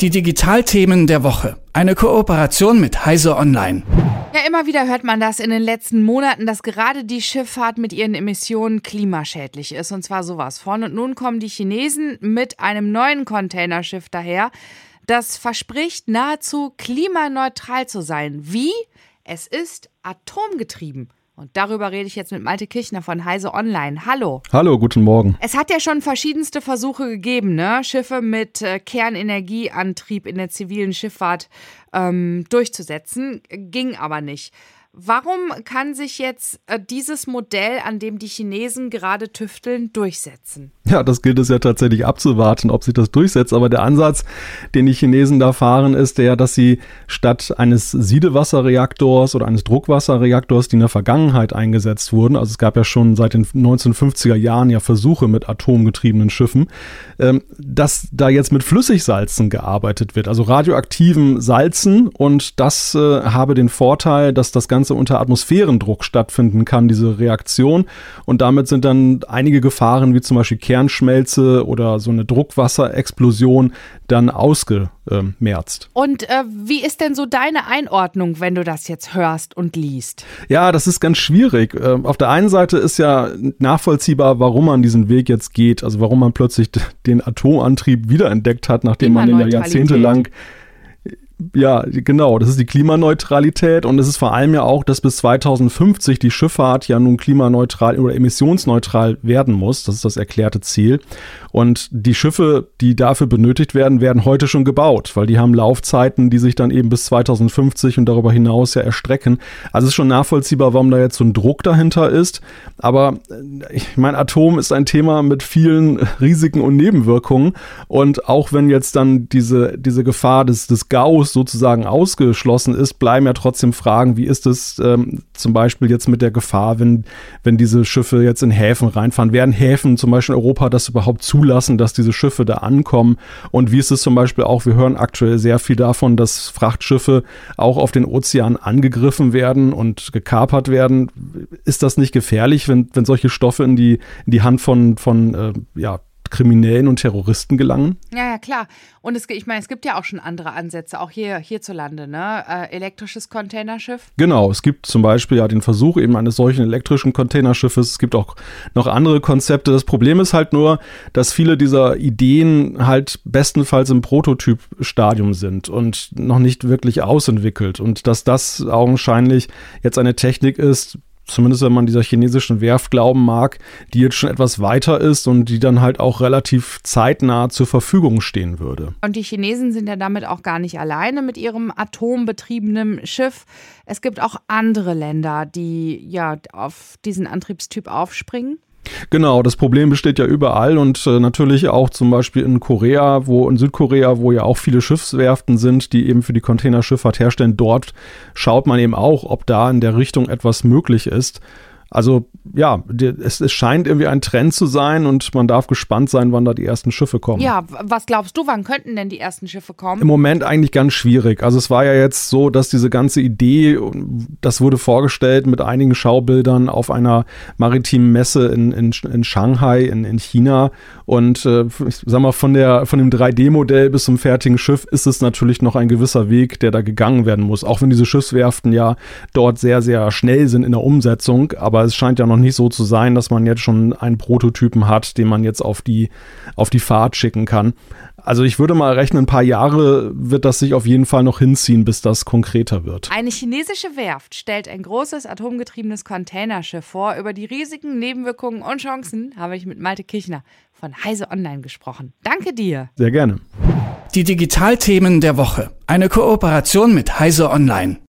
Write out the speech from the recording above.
Die Digitalthemen der Woche. Eine Kooperation mit Heise Online. Ja, immer wieder hört man das in den letzten Monaten, dass gerade die Schifffahrt mit ihren Emissionen klimaschädlich ist. Und zwar sowas von. Und nun kommen die Chinesen mit einem neuen Containerschiff daher, das verspricht, nahezu klimaneutral zu sein. Wie? Es ist atomgetrieben. Und darüber rede ich jetzt mit Malte Kirchner von Heise Online. Hallo. Hallo, guten Morgen. Es hat ja schon verschiedenste Versuche gegeben, ne? Schiffe mit äh, Kernenergieantrieb in der zivilen Schifffahrt ähm, durchzusetzen. Ging aber nicht. Warum kann sich jetzt äh, dieses Modell, an dem die Chinesen gerade tüfteln, durchsetzen? Ja, das gilt es ja tatsächlich abzuwarten, ob sich das durchsetzt. Aber der Ansatz, den die Chinesen da fahren, ist der, dass sie statt eines Siedewasserreaktors oder eines Druckwasserreaktors, die in der Vergangenheit eingesetzt wurden, also es gab ja schon seit den 1950er Jahren ja Versuche mit atomgetriebenen Schiffen, ähm, dass da jetzt mit Flüssigsalzen gearbeitet wird, also radioaktiven Salzen. Und das äh, habe den Vorteil, dass das Ganze unter Atmosphärendruck stattfinden kann, diese Reaktion. Und damit sind dann einige Gefahren, wie zum Beispiel Kern Kernschmelze oder so eine Druckwasserexplosion dann ausgemerzt. Und äh, wie ist denn so deine Einordnung, wenn du das jetzt hörst und liest? Ja, das ist ganz schwierig. Ähm, auf der einen Seite ist ja nachvollziehbar, warum man diesen Weg jetzt geht, also warum man plötzlich den Atomantrieb wiederentdeckt hat, nachdem man ihn ja jahrzehntelang ja, genau. Das ist die Klimaneutralität und es ist vor allem ja auch, dass bis 2050 die Schifffahrt ja nun klimaneutral oder emissionsneutral werden muss. Das ist das erklärte Ziel. Und die Schiffe, die dafür benötigt werden, werden heute schon gebaut, weil die haben Laufzeiten, die sich dann eben bis 2050 und darüber hinaus ja erstrecken. Also es ist schon nachvollziehbar, warum da jetzt so ein Druck dahinter ist. Aber äh, ich meine, Atom ist ein Thema mit vielen Risiken und Nebenwirkungen. Und auch wenn jetzt dann diese, diese Gefahr des, des Gaus Virus sozusagen ausgeschlossen ist, bleiben ja trotzdem Fragen, wie ist es ähm, zum Beispiel jetzt mit der Gefahr, wenn, wenn diese Schiffe jetzt in Häfen reinfahren? Werden Häfen zum Beispiel in Europa das überhaupt zulassen, dass diese Schiffe da ankommen? Und wie ist es zum Beispiel auch, wir hören aktuell sehr viel davon, dass Frachtschiffe auch auf den Ozean angegriffen werden und gekapert werden. Ist das nicht gefährlich, wenn, wenn solche Stoffe in die, in die Hand von, von äh, ja, Kriminellen und Terroristen gelangen? Ja, ja, klar. Und es, ich meine, es gibt ja auch schon andere Ansätze, auch hier hierzulande, ne? Äh, elektrisches Containerschiff. Genau, es gibt zum Beispiel ja den Versuch eben eines solchen elektrischen Containerschiffes. Es gibt auch noch andere Konzepte. Das Problem ist halt nur, dass viele dieser Ideen halt bestenfalls im Prototypstadium sind und noch nicht wirklich ausentwickelt. Und dass das augenscheinlich jetzt eine Technik ist, zumindest wenn man dieser chinesischen Werft glauben mag, die jetzt schon etwas weiter ist und die dann halt auch relativ zeitnah zur Verfügung stehen würde. Und die Chinesen sind ja damit auch gar nicht alleine mit ihrem atombetriebenen Schiff. Es gibt auch andere Länder, die ja auf diesen Antriebstyp aufspringen. Genau, das Problem besteht ja überall und äh, natürlich auch zum Beispiel in Korea, wo in Südkorea, wo ja auch viele Schiffswerften sind, die eben für die Containerschifffahrt herstellen. Dort schaut man eben auch, ob da in der Richtung etwas möglich ist. Also ja, es, es, scheint irgendwie ein Trend zu sein und man darf gespannt sein, wann da die ersten Schiffe kommen. Ja, was glaubst du, wann könnten denn die ersten Schiffe kommen? Im Moment eigentlich ganz schwierig. Also es war ja jetzt so, dass diese ganze Idee, das wurde vorgestellt mit einigen Schaubildern auf einer maritimen Messe in, in, in Shanghai, in, in China. Und äh, ich sag mal, von, der, von dem 3D-Modell bis zum fertigen Schiff ist es natürlich noch ein gewisser Weg, der da gegangen werden muss. Auch wenn diese Schiffswerften ja dort sehr, sehr schnell sind in der Umsetzung. Aber aber es scheint ja noch nicht so zu sein, dass man jetzt schon einen Prototypen hat, den man jetzt auf die, auf die Fahrt schicken kann. Also ich würde mal rechnen, ein paar Jahre wird das sich auf jeden Fall noch hinziehen, bis das konkreter wird. Eine chinesische Werft stellt ein großes atomgetriebenes Containerschiff vor. Über die Risiken, Nebenwirkungen und Chancen habe ich mit Malte Kirchner von Heise Online gesprochen. Danke dir. Sehr gerne. Die Digitalthemen der Woche. Eine Kooperation mit Heise Online.